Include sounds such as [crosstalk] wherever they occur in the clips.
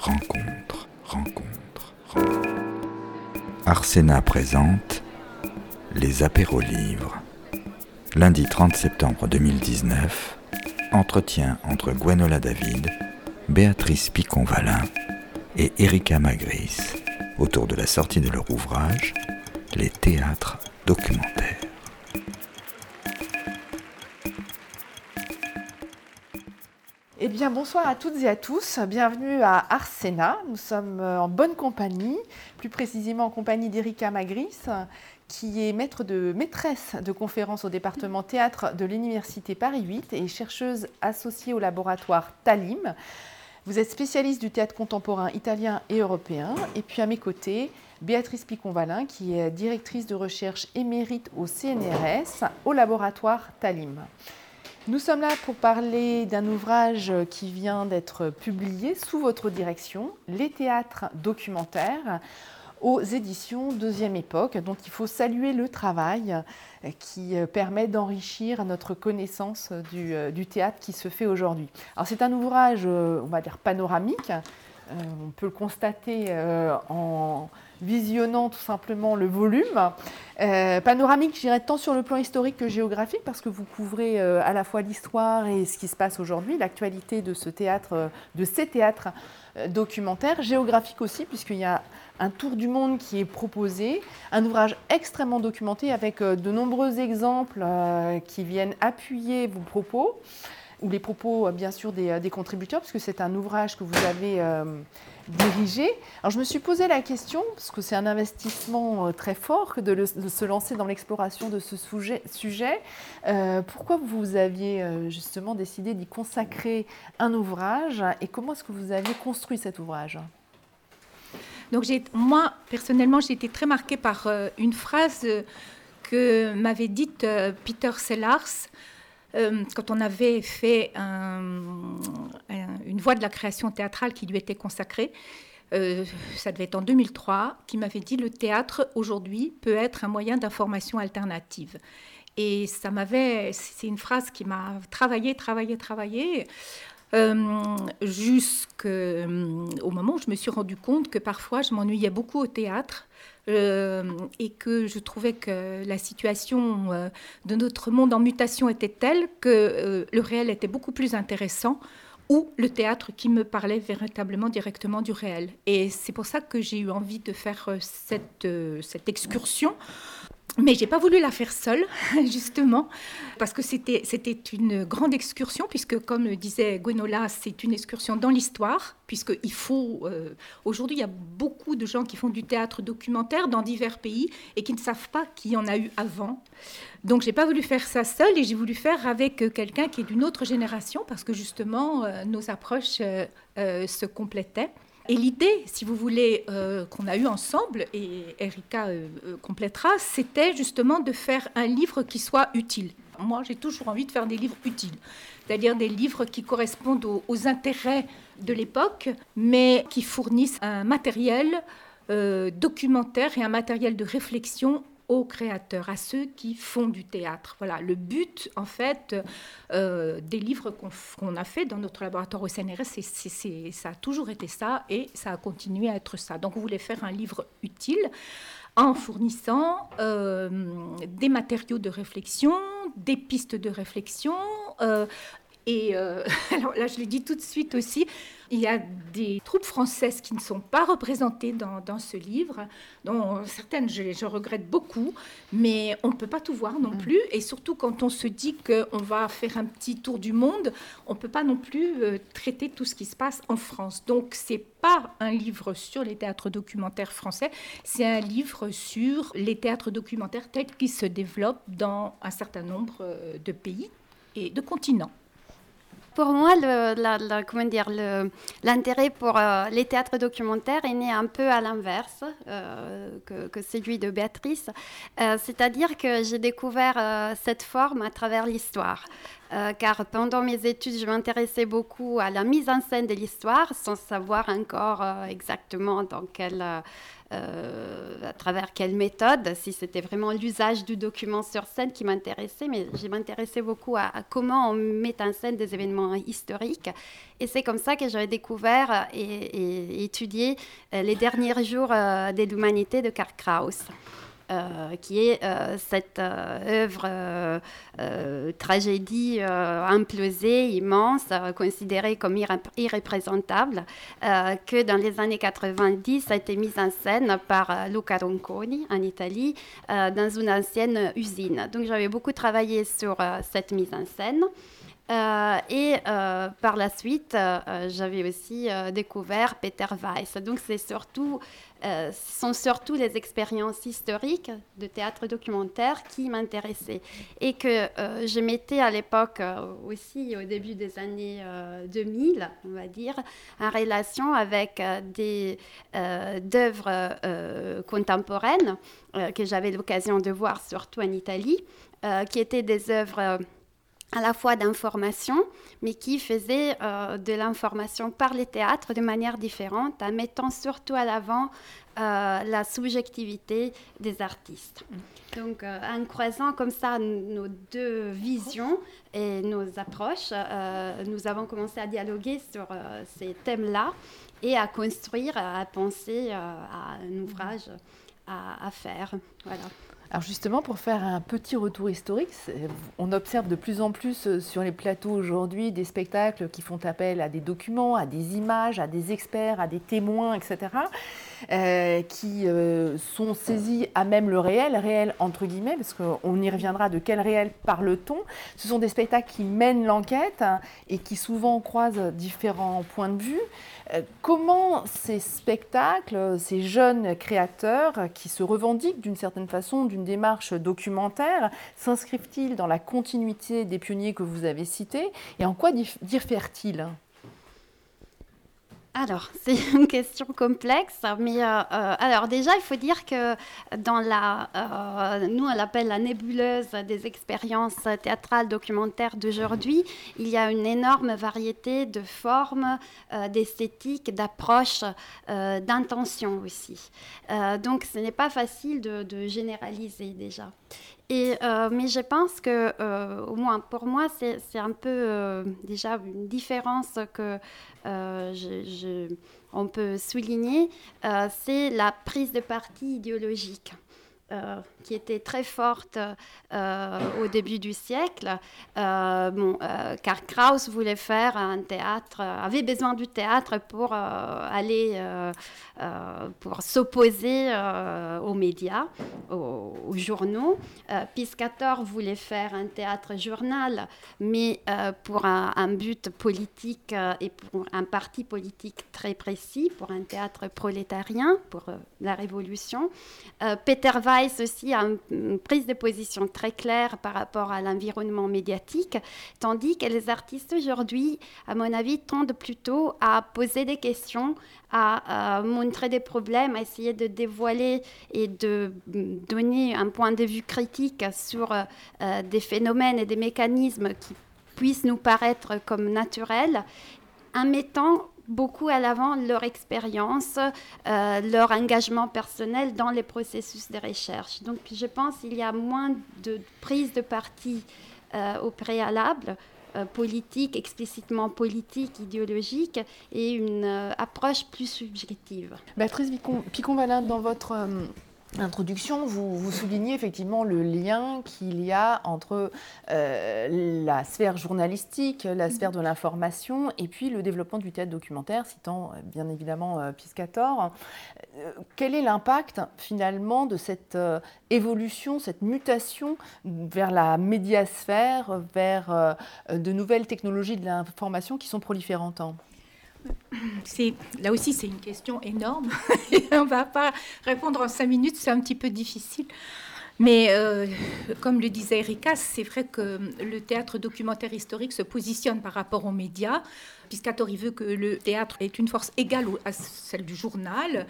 rencontre, rencontre, rencontre. Arsena présente les apéros livres. Lundi 30 septembre 2019, entretien entre Gwenola David, Béatrice Picon-Valin et Erika Magris autour de la sortie de leur ouvrage Les théâtres documentaires. Bien, bonsoir à toutes et à tous. Bienvenue à Arsena. Nous sommes euh, en bonne compagnie, plus précisément en compagnie d'Erika Magris, qui est maître de maîtresse de conférences au département théâtre de l'Université Paris 8 et chercheuse associée au laboratoire Talim. Vous êtes spécialiste du théâtre contemporain italien et européen. Et puis à mes côtés, Béatrice Picon-Valin, qui est directrice de recherche émérite au CNRS, au laboratoire Talim. Nous sommes là pour parler d'un ouvrage qui vient d'être publié sous votre direction, Les théâtres documentaires aux éditions Deuxième Époque, dont il faut saluer le travail qui permet d'enrichir notre connaissance du, du, théâtre qui se fait aujourd'hui. Alors c'est un ouvrage, on va dire, panoramique. Euh, on peut le constater euh, en visionnant tout simplement le volume. Euh, panoramique, je dirais tant sur le plan historique que géographique, parce que vous couvrez à la fois l'histoire et ce qui se passe aujourd'hui, l'actualité de ce théâtre, de ces théâtres documentaires, géographique aussi, puisqu'il y a un tour du monde qui est proposé, un ouvrage extrêmement documenté avec de nombreux exemples qui viennent appuyer vos propos ou les propos bien sûr des, des contributeurs, parce que c'est un ouvrage que vous avez dirigé. Alors je me suis posé la question, parce que c'est un investissement euh, très fort que de, se lancer dans l'exploration de ce sujet. Euh, pourquoi vous aviez euh, justement décidé d'y consacrer un ouvrage et comment est-ce que vous aviez construit cet ouvrage? Donc moi, personnellement, j'ai été très marquée par euh, une phrase que m'avait dite euh, Peter Sellars euh, quand on avait fait un, un, une voie de la création théâtrale qui lui était consacrée, euh, ça devait être en 2003, qui m'avait dit le théâtre aujourd'hui peut être un moyen d'information alternative. Et ça m'avait, c'est une phrase qui m'a travaillé, travaillé, travaillé. Euh, jusqu'au moment où je me suis rendu compte que parfois je m'ennuyais beaucoup au théâtre et que je trouvais que la situation euh, de notre monde en mutation était telle que euh, le réel était beaucoup plus intéressant ou le théâtre qui me parlait véritablement directement du réel. Et c'est pour ça que j'ai eu envie de faire euh, cette, euh, cette excursion. Mais j'ai pas voulu la faire seule, [laughs] justement, parce que c'était une grande excursion, puisque, comme disait Gwenola, c'est une excursion dans l'histoire, puisqu'il faut. Euh, Aujourd'hui, il y a beaucoup de gens qui font du théâtre documentaire dans divers pays et qui ne savent pas qu'il y en a eu avant. Donc, j'ai pas voulu faire ça seule et j'ai voulu faire avec quelqu'un qui est d'une autre génération, parce que justement, euh, nos approches euh, se complétaient. Et l'idée, si vous voulez, euh, qu'on a eue ensemble, et Erika euh, euh, complétera, c'était justement de faire un livre qui soit utile. Moi, j'ai toujours envie de faire des livres utiles, c'est-à-dire des livres qui correspondent aux, intérêts de l'époque, mais qui fournissent un matériel documentaire et un matériel de réflexion aux créateurs, à ceux qui font du théâtre. Voilà, le but, en fait, euh, des livres qu'on qu a fait dans notre laboratoire au CNRS, c ça a toujours été ça et ça a continué à être ça. Donc, on voulait faire un livre utile en fournissant euh, des matériaux de réflexion, des pistes de réflexion. Euh, et euh, [laughs] alors là, je le dis tout de suite aussi, il y a des troupes françaises qui ne sont pas représentées dans, dans ce livre, dont certaines je, je, regrette beaucoup, mais on ne peut pas tout voir non plus. Et surtout quand on se dit qu'on va faire un petit tour du monde, on ne peut pas non plus euh, traiter tout ce qui se passe en France. Donc ce n'est pas un livre sur les théâtres documentaires français, c'est un livre sur les théâtres documentaires tels qu'ils se développent dans un certain nombre euh, de pays et de continents. Pour moi, l'intérêt pour euh, les théâtres documentaires est né un peu à l'inverse euh, que, celui de Béatrice. Euh, C'est-à-dire que j'ai découvert cette forme à travers l'histoire. Car pendant mes études, je m'intéressais beaucoup à la mise en scène de l'histoire, sans savoir encore exactement dans quelle euh, à travers quelle méthode, si c'était vraiment l'usage du document sur scène qui m'intéressait, mais je m'intéressais beaucoup à, comment on met en scène des événements historiques. Et c'est comme ça que j'avais découvert et, étudié euh, les derniers jours euh, de l'humanité de Karl Kraus. Euh, qui est euh, cette euh, œuvre tragédie implosée, immense, considérée comme irréprésentable, que dans les années 90 a été mise en scène par Luca Ronconi en Italie dans une ancienne usine. Donc j'avais beaucoup travaillé sur cette mise en scène. Et par la suite, j'avais aussi découvert Peter Weiss. Donc c'est surtout euh, ce sont surtout les expériences historiques de théâtre documentaire qui m'intéressaient et que euh, je mettais à l'époque euh, aussi au début des années 2000, on va dire, en relation avec des œuvres contemporaines que j'avais l'occasion de voir surtout en Italie, qui étaient des œuvres à la fois d'information, mais qui faisait euh, de l'information par les théâtres de manière différente, en mettant surtout à l'avant euh, la subjectivité des artistes. Mm. Donc, euh, en croisant comme ça nos deux visions et nos approches, nous avons commencé à dialoguer sur ces thèmes-là et à construire, à penser à un ouvrage à, à faire. Voilà. Alors justement, pour faire un petit retour historique, on observe de plus en plus euh, sur les plateaux aujourd'hui des spectacles qui font appel à des documents, à des images, à des experts, à des témoins, etc., euh, qui euh, sont saisis à même le réel, réel entre guillemets, parce qu'on y reviendra de quel réel parle-t-on. Ce sont des spectacles qui mènent l'enquête hein, et qui souvent croisent différents points de vue. Euh, comment ces spectacles, ces jeunes créateurs qui se revendiquent d'une certaine façon d'une démarche documentaire, s'inscrivent-ils dans la continuité des pionniers que vous avez cités et en quoi diffèrent-ils? Alors, [laughs] c'est une question complexe, mais euh, euh, alors déjà, il faut dire que dans la, euh, nous on l'appelle la nébuleuse des expériences théâtrales documentaires d'aujourd'hui, il y a une énorme variété de formes, d'esthétiques, d'approches, d'intentions aussi. donc, ce n'est pas facile de, de généraliser déjà. Et, mais je pense que, au moins pour moi, c'est un peu déjà une différence que euh, on peut souligner, euh, c'est la prise de parti idéologique. Euh, qui était très forte au début du siècle. bon, car Krauss voulait faire un théâtre, avait besoin du théâtre pour aller, pour s'opposer aux médias, aux, journaux. Piscator voulait faire un théâtre journal, mais pour un, but politique et pour un parti politique très précis, pour un théâtre prolétarien, pour la Révolution. Peter Weiss aussi a une prise de position très claire par rapport à l'environnement médiatique, tandis que les artistes aujourd'hui, à mon avis, tendent plutôt à poser des questions, à, montrer des problèmes, à essayer de dévoiler et de donner un point de vue critique sur euh, des phénomènes et des mécanismes qui puissent nous paraître comme naturels, en mettant beaucoup à l'avant leur expérience, euh, leur engagement personnel dans les processus de recherche. Donc je pense qu'il y a moins de prise de parti euh, au préalable, euh, politique, explicitement politique, idéologique, et une approche plus subjective. Béatrice Picon-Valin, dans votre introduction, vous, vous, soulignez effectivement le lien qu'il y a entre euh, la sphère journalistique, la mhm. sphère de l'information et puis le développement du théâtre documentaire, citant euh, bien évidemment euh, Piscator. quel est l'impact finalement de cette évolution, cette mutation vers la médiasphère, vers de nouvelles technologies de l'information qui sont proliférantes là aussi, c'est une question énorme. [laughs] on ne va pas répondre en cinq minutes, c'est un petit peu difficile. Mais euh, comme le disait Erika, c'est vrai que le théâtre documentaire historique se positionne par rapport aux médias. Piscatori veut que le théâtre ait une force égale à celle du journal.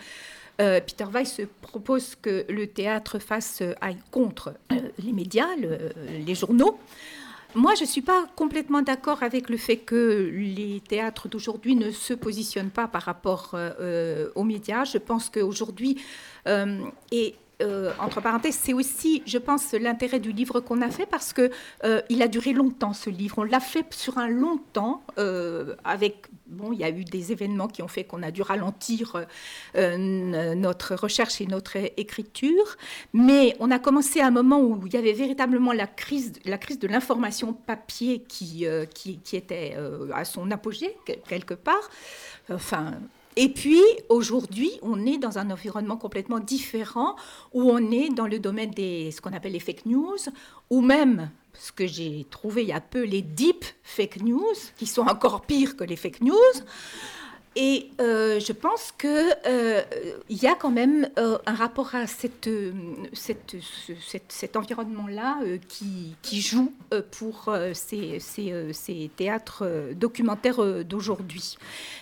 Euh, Peter Weiss propose que le théâtre fasse aille contre euh, les médias, les journaux. Moi, je ne suis pas complètement d'accord avec le fait que les théâtres d'aujourd'hui ne se positionnent pas par rapport aux médias. Je pense qu'aujourd'hui, et euh, entre parenthèses, c'est aussi, je pense, l'intérêt du livre qu'on a fait parce que euh, il a duré longtemps ce livre. On l'a fait sur un long temps. Euh, avec bon, il y a eu des événements qui ont fait qu'on a dû ralentir notre recherche et notre écriture, mais on a commencé à un moment où il y avait véritablement la crise, la crise de l'information papier qui, qui était à son apogée quelque part. Enfin, et puis, aujourd'hui, on est dans un environnement complètement différent, où on est dans le domaine des ce qu'on appelle les fake news, ou même ce que j'ai trouvé il y a peu, les deep fake news, qui sont encore pires que les fake news. Et euh, je pense qu'il euh, y a quand même euh, un rapport à cette, cet environnement-là qui, joue pour ces, ces, théâtres documentaires d'aujourd'hui.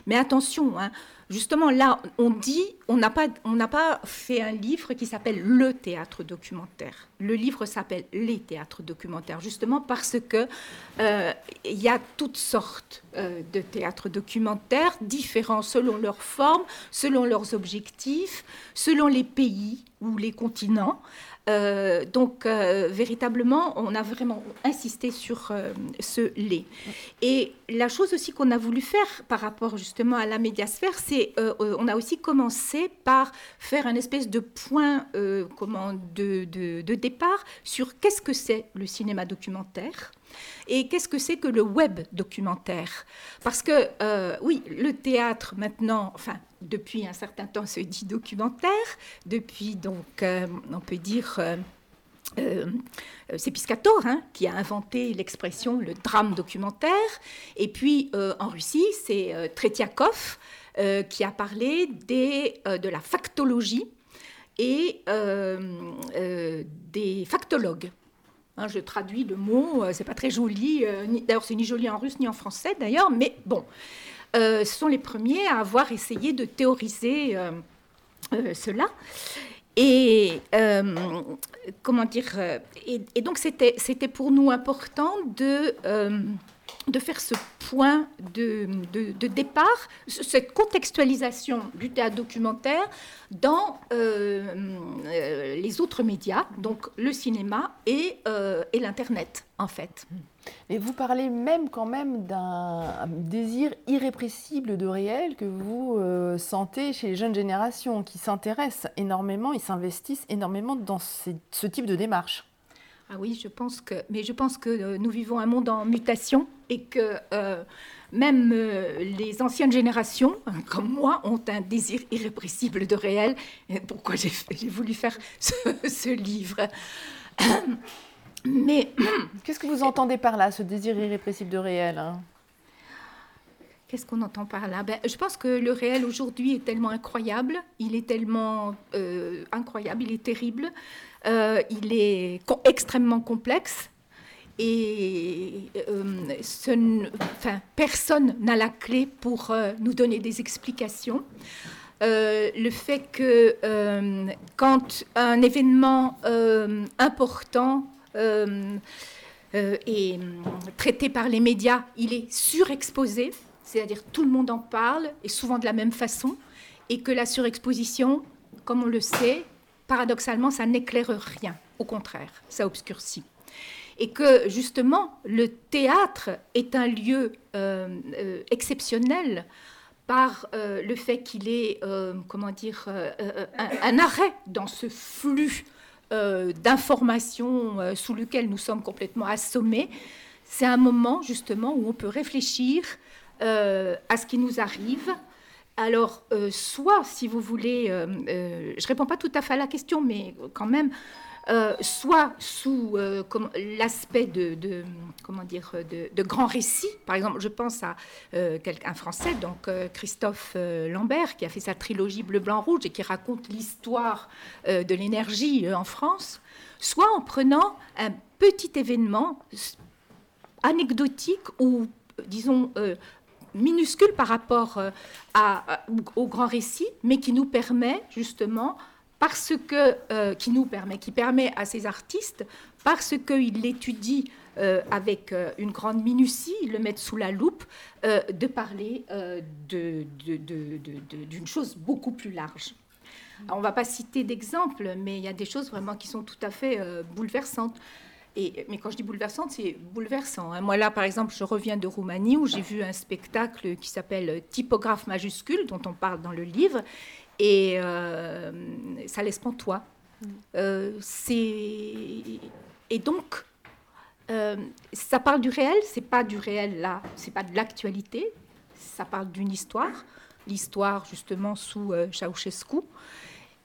Mais attention, hein, justement là, on dit, on n'a pas, fait un livre qui s'appelle le théâtre documentaire. Le livre s'appelle les théâtres documentaires, justement parce que euh, il y a toutes sortes euh, de théâtres documentaires, différents selon leur forme, selon leurs objectifs, selon les pays ou les continents. Euh, donc, euh, véritablement, on a vraiment insisté sur euh, ce lait. Et la chose aussi qu'on a voulu faire par rapport justement à la médiasphère, c'est on a aussi commencé par faire un espèce de point comment, de, de départ sur qu'est-ce que c'est le cinéma documentaire et qu'est-ce que c'est que le web documentaire? Parce que, euh, oui, le théâtre maintenant, enfin, depuis un certain temps, se dit documentaire. Depuis, donc, euh, on peut dire. Euh, c'est Piscator hein, qui a inventé l'expression le drame documentaire. Et puis en Russie, c'est Tretiakov qui a parlé de la factologie et des factologues. Hein, je traduis le mot, euh, c'est pas très joli. Euh, d'ailleurs, c'est ni joli en russe ni en français, d'ailleurs, mais bon. Euh, ce sont les premiers à avoir essayé de théoriser cela. Et comment dire et, donc c'était c'était pour nous important de de faire ce point de, départ, cette contextualisation du théâtre documentaire dans euh, euh, les autres médias, donc le cinéma et, euh, et l'Internet, en fait. Et vous parlez même quand même d'un désir irrépressible de réel que vous sentez chez les jeunes générations qui s'intéressent énormément, ils s'investissent énormément dans ce type de démarche. Ah oui, je pense que, mais je pense que euh, nous vivons un monde en mutation et que euh, même euh, les anciennes générations, [laughs] comme moi, ont un désir irrépressible de réel. Pourquoi j'ai voulu faire ce, [laughs] livre? [coughs] Mais [coughs] qu'est-ce que vous entendez par là, ce désir irrépressible de réel hein? Qu'est-ce qu'on entend par là? Ben, Je pense que le réel aujourd'hui est tellement incroyable, il est tellement incroyable, il est terrible, euh, il est extrêmement complexe et euh, personne n'a la clé pour euh, nous donner des explications. le fait que quand un événement important est traité par les médias, il est surexposé, c'est-à-dire tout le monde en parle et souvent de la même façon, et que la surexposition, comme on le sait, paradoxalement, ça n'éclaire rien. Au contraire, ça obscurcit. Et que justement, le théâtre est un lieu euh, euh, exceptionnel par euh, le fait qu'il est, comment dire, un, arrêt dans ce flux d'informations sous lequel nous sommes complètement assommés. C'est un moment justement où on peut réfléchir à ce qui nous arrive, alors, euh, soit, si vous voulez, euh, euh, je ne réponds pas tout à fait à la question, mais quand même, soit sous l'aspect de, comment dire, de, grands récits. Par exemple, je pense à un Français, donc Christophe Lambert, qui a fait sa trilogie Bleu, Blanc, Rouge et qui raconte l'histoire de l'énergie en France. Soit en prenant un petit événement anecdotique ou disons, minuscule par rapport euh, à, au grand récit, mais qui nous permet justement, parce que, euh, qui nous permet, qui permet à ces artistes, parce qu'ils l'étudient avec une grande minutie, le mettre sous la loupe, de parler d'une chose beaucoup plus large. on ne va pas citer d'exemples, mais il y a des choses vraiment qui sont tout à fait bouleversantes mais quand je dis bouleversante, c'est bouleversant. Hein. Moi, là, par exemple, je reviens de Roumanie où j'ai vu un spectacle qui s'appelle Typographe majuscule, dont on parle dans le livre, et euh, ça laisse pantois. Mm. Euh, et donc, euh, ça parle du réel, c'est pas du réel là, c'est pas de l'actualité, ça parle d'une histoire, l'histoire justement sous Ceausescu.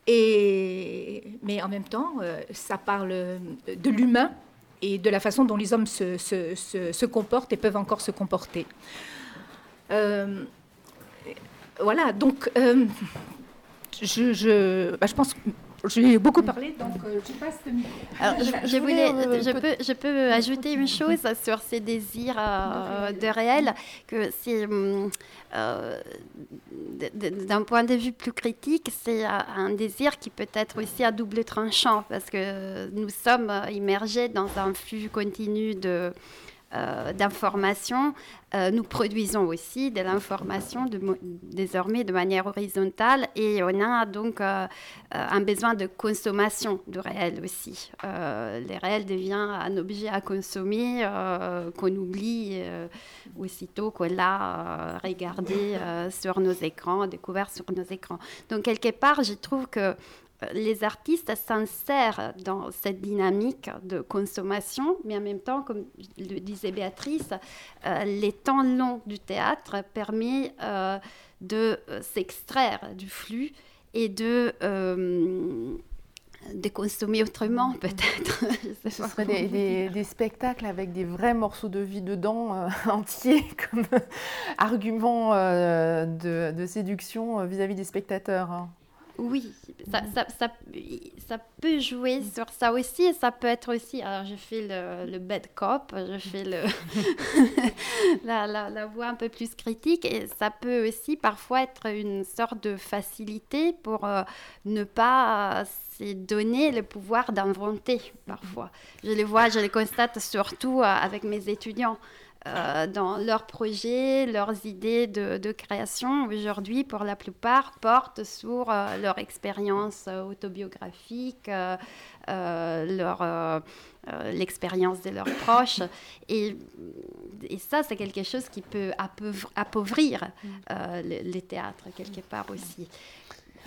Et, mais en même temps, ça parle de l'humain et de la façon dont les hommes se, comportent et peuvent encore se comporter. Euh, voilà, donc euh, je, je, bah, je pense j'ai beaucoup parlé, donc euh, je passe le Alors, je, voulais, je, peux, je peux ajouter une chose sur ces désirs de réel, que c'est d'un point de vue plus critique, c'est un désir qui peut être aussi à double tranchant, parce que nous sommes immergés dans un flux continu de euh, d'information. Euh, nous produisons aussi de l'information désormais de manière horizontale et on a donc euh, un besoin de consommation du réel aussi. le réel devient un objet à consommer qu'on oublie aussitôt qu'on l'a regardé sur nos écrans, découvert sur nos écrans. Donc quelque part, je trouve que les artistes s'insèrent dans cette dynamique de consommation, mais en même temps, comme le disait Béatrice, euh, les temps longs du théâtre permettent euh, de euh, s'extraire du flux et de de consommer autrement, mm. peut-être. [laughs] Ce serait des, spectacles avec des vrais morceaux de vie dedans, [laughs] entiers, comme argument de, séduction vis-à-vis des spectateurs. Hein. Oui, ça, ça, ça, ça, peut jouer sur ça aussi. Et ça peut être aussi. Alors, je fais le, le bad cop, je fais le [laughs] la, la, la, voix un peu plus critique. Et ça peut aussi parfois être une sorte de facilité pour euh, ne pas se donner le pouvoir d'inventer, parfois. Je les vois, je les constate surtout euh, avec mes étudiants. Euh, dans leurs projets, leurs idées de, création, aujourd'hui, pour la plupart, portent sur euh, leur expérience euh, autobiographique, leur l'expérience de leurs proches. [laughs] Et, et ça, c'est quelque chose qui peut appauvrir mm. les théâtres, quelque part aussi.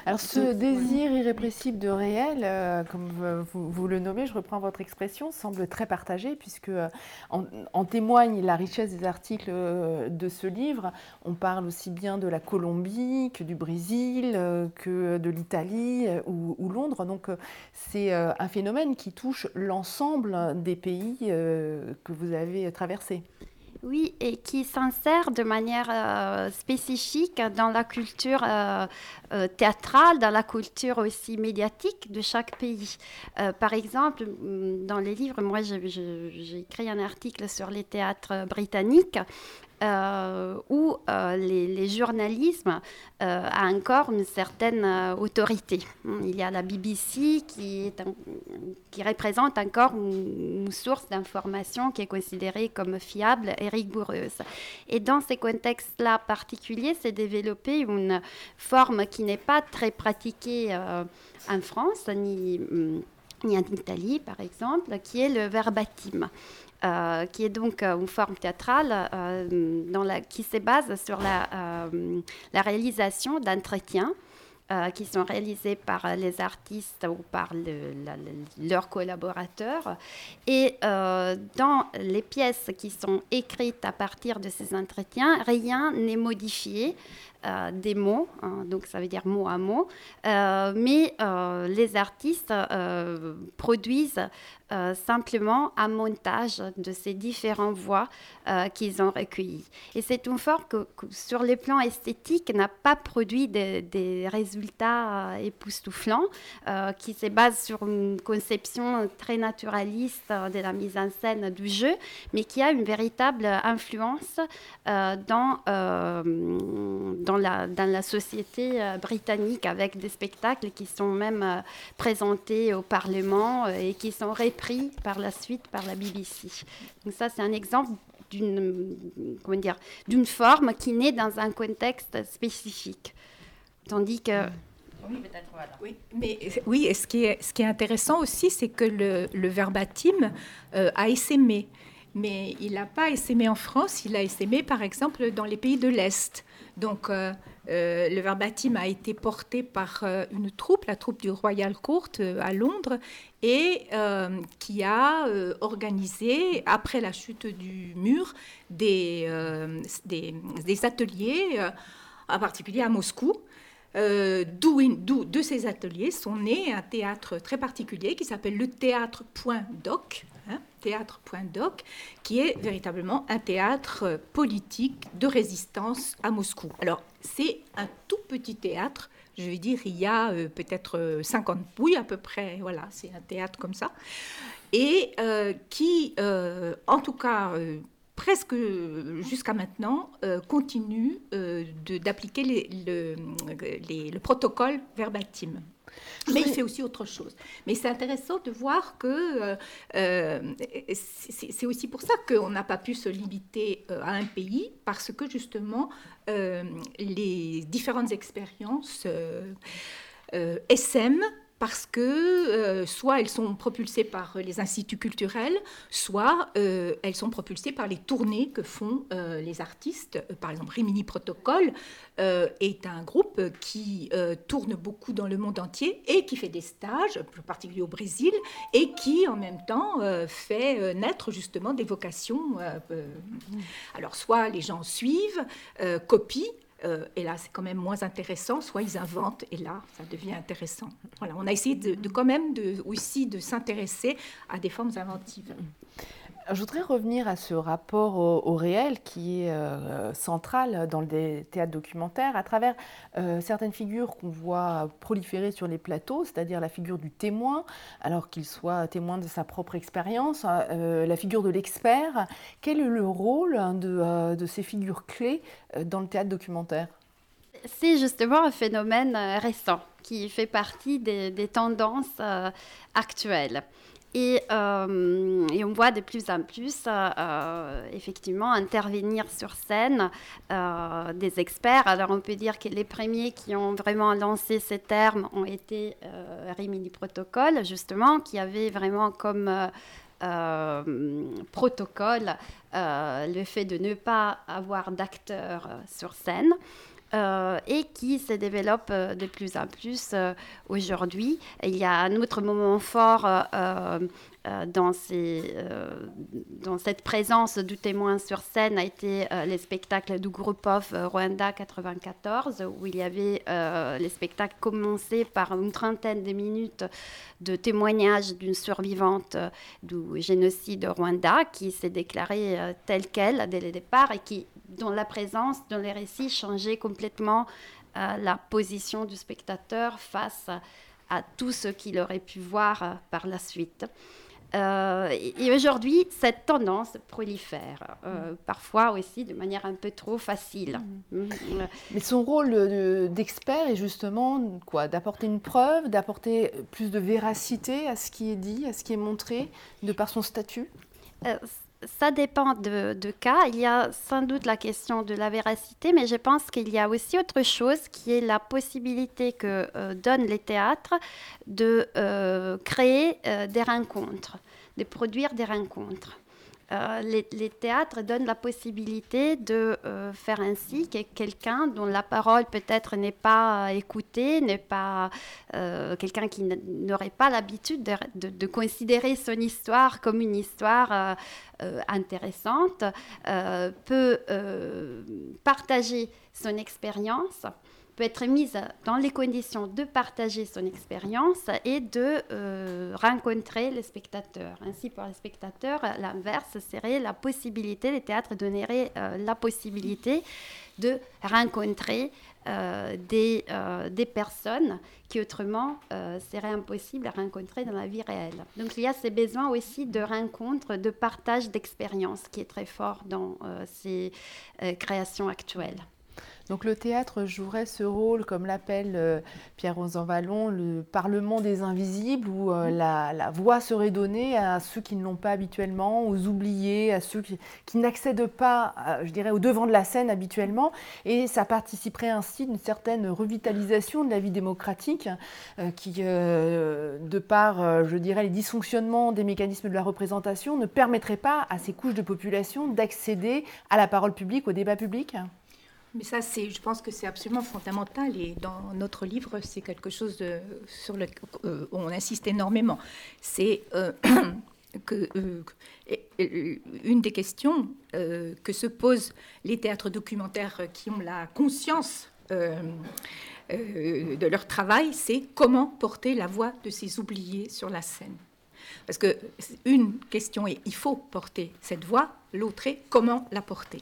Alors ce désir irrépressible de réel, euh, comme vous, le nommez, je reprends votre expression, semble très partagé puisque euh, en, témoigne la richesse des articles euh, de ce livre. On parle aussi bien de la Colombie que du Brésil, que de l'Italie ou, ou, Londres. Donc c'est un phénomène qui touche l'ensemble des pays que vous avez traversés. Oui, et qui s'insère de manière euh, spécifique dans la culture euh, euh, théâtrale, dans la culture aussi médiatique de chaque pays. par exemple, mm, dans les livres, moi j'ai écrit un article sur les théâtres britanniques euh, où euh, les, euh, a encore une certaine autorité. Il y a la BBC qui, représente encore une, source d'information qui est considérée comme fiable et rigoureuse. Et dans ces contextes-là particuliers, s'est développée une forme qui n'est pas très pratiquée en France ni, ni en Italie, par exemple, qui est le verbatim. Euh, qui est donc euh, une forme théâtrale euh, dans la, qui se base sur la, la réalisation d'entretiens qui sont réalisés par les artistes ou par leurs collaborateurs. Et dans les pièces qui sont écrites à partir de ces entretiens, rien n'est modifié. Des mots, hein, donc ça veut dire mot à mot, mais les artistes produisent simplement un montage de ces différentes voix qu'ils ont recueillies. Et c'est une forme que, sur le plan esthétique, n'a pas produit des résultats époustouflants, qui se base sur une conception très naturaliste de la mise en scène du jeu, mais qui a une véritable influence dans, dans la, dans la société britannique avec des spectacles qui sont même présentés au Parlement et qui sont repris par la suite par la BBC. Donc ça, c'est un exemple d'une dire d'une forme qui naît dans un contexte spécifique tandis que oui, peut-être, voilà. Oui, mais oui, et ce qui est, ce qui est intéressant aussi, c'est que le, le verbatim euh, a essaimé. Mais il n'a pas essaimé en France, il a essaimé par exemple dans les pays de l'Est. Donc euh, euh, le verbatim a été porté par une troupe, la troupe du Royal Court à Londres, et qui a organisé, après la chute du mur, des, ateliers, en particulier à Moscou, euh, de ces ateliers sont nés un théâtre très particulier qui s'appelle le théâtre Point Doc, hein, théâtre Point Doc, qui est véritablement un théâtre politique de résistance à Moscou. Alors c'est un tout petit théâtre. Je vais dire, il y a euh, peut-être 50 pouilles à peu près. Voilà, c'est un théâtre comme ça. Et euh, qui, en tout cas, presque jusqu'à maintenant, euh, continue euh, d'appliquer le, le, protocole verbatim. Mais il fait aussi autre chose. Mais c'est intéressant de voir que euh, c'est aussi pour ça qu'on n'a pas pu se limiter à un pays, parce que justement, les différentes expériences SM parce que euh, soit elles sont propulsées par les instituts culturels, soit euh, elles sont propulsées par les tournées que font euh, les artistes. Par exemple, Rimini Protocol est un groupe qui tourne beaucoup dans le monde entier et qui fait des stages, plus particulièrement au Brésil, et qui en même temps fait naître justement des vocations. alors, soit les gens suivent, copient, euh, et là, c'est quand même moins intéressant. Soit ils inventent, et là, ça devient intéressant. Voilà, on a essayé de, quand même aussi de s'intéresser à des formes inventives. Je voudrais revenir à ce rapport au, réel qui est euh, central dans le théâtre documentaire à travers euh, certaines figures qu'on voit proliférer sur les plateaux, c'est-à-dire la figure du témoin, alors qu'il soit témoin de sa propre expérience, euh, la figure de l'expert. Quel est le rôle de, ces figures clés dans le théâtre documentaire? C'est justement un phénomène récent qui fait partie des tendances actuelles. Euh, et, on voit de plus en plus, euh, euh, effectivement, intervenir sur scène des experts. Alors, on peut dire que les premiers qui ont vraiment lancé ces termes ont été Rimini Protocol, justement, qui avait vraiment comme protocole le fait de ne pas avoir d'acteurs sur scène. Euh, et qui se développe euh, de plus en plus euh, aujourd'hui. Il y a un autre moment fort dans, cette présence du témoin sur scène a été les spectacles du groupe of Rwanda 94, où il y avait les spectacles commencés par une trentaine de minutes de témoignages d'une survivante du génocide Rwanda qui s'est déclarée telle qu'elle dès le départ et qui dont la présence dans les récits changeait complètement euh, la position du spectateur face à, tout ce qu'il aurait pu voir euh, par la suite. Euh, et, aujourd'hui, cette tendance prolifère, mm. parfois aussi de manière un peu trop facile. Mm. Mm. Mais son rôle d'expert est justement quoi D'apporter une preuve, d'apporter plus de véracité à ce qui est dit, à ce qui est montré, de par son statut? Ça dépend de, cas. Il y a sans doute la question de la véracité, mais je pense qu'il y a aussi autre chose qui est la possibilité que euh, donnent les théâtres de euh, créer euh, des rencontres, de produire des rencontres. Euh, les, théâtres donnent la possibilité de euh, faire ainsi que quelqu'un dont la parole peut-être n'est pas écoutée, n'est pas euh, quelqu'un qui n'aurait pas l'habitude de, considérer son histoire comme une histoire intéressante, peut partager son expérience peut être mise dans les conditions de partager son expérience et de euh, rencontrer les spectateurs. Ainsi, pour les spectateurs, l'inverse serait la possibilité, les théâtres donneraient euh, la possibilité de rencontrer euh, des, des, personnes qui autrement seraient impossibles à rencontrer dans la vie réelle. Donc il y a ces besoins aussi de rencontres, de partage d'expériences qui est très fort dans ces créations actuelles. Donc le théâtre jouerait ce rôle, comme l'appelle euh, Pierre Rosanvallon, le Parlement des invisibles, où euh, la, voix serait donnée à ceux qui ne l'ont pas habituellement, aux oubliés, à ceux qui, n'accèdent pas, je dirais, au devant de la scène habituellement, et ça participerait ainsi d'une certaine revitalisation de la vie démocratique, euh, qui, de par, je dirais, les dysfonctionnements des mécanismes de la représentation, ne permettrait pas à ces couches de population d'accéder à la parole publique, au débat public mais ça, c'est, je pense que c'est absolument fondamental et dans notre livre, c'est quelque chose sur lequel euh, on insiste énormément. C'est euh, [clears throat] que euh, une des questions que se posent les théâtres documentaires qui ont la conscience de leur travail, c'est comment porter la voix de ces oubliés sur la scène. Parce que une question est il faut porter cette voix, l'autre est comment la porter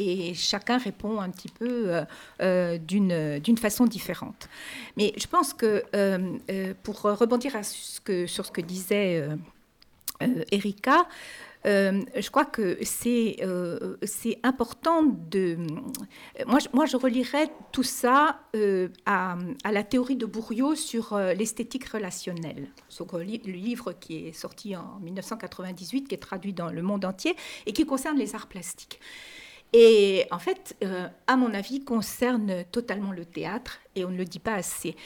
et chacun répond un petit peu euh, euh, d'une façon différente. Mais je pense que euh, pour rebondir sur ce que disait Erika, je crois que c'est c'est important de... Moi, je, moi, je relirais tout ça à, la théorie de Bourriot sur l'esthétique relationnelle. le livre qui est sorti en 1998, qui est traduit dans le monde entier et qui concerne les arts plastiques. Et en fait, euh, à mon avis, concerne totalement le théâtre, et on ne le dit pas assez.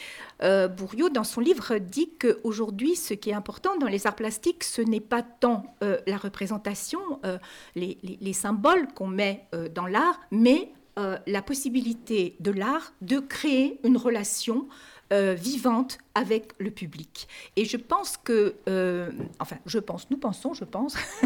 Euh, Bourriot, dans son livre, dit qu'aujourd'hui, ce qui est important dans les arts plastiques, ce n'est pas tant euh, la représentation, les, les, symboles qu'on met dans l'art, mais la possibilité de l'art de créer une relation vivante avec le public. Et je pense que, euh, enfin, je pense, nous pensons, je pense, [laughs]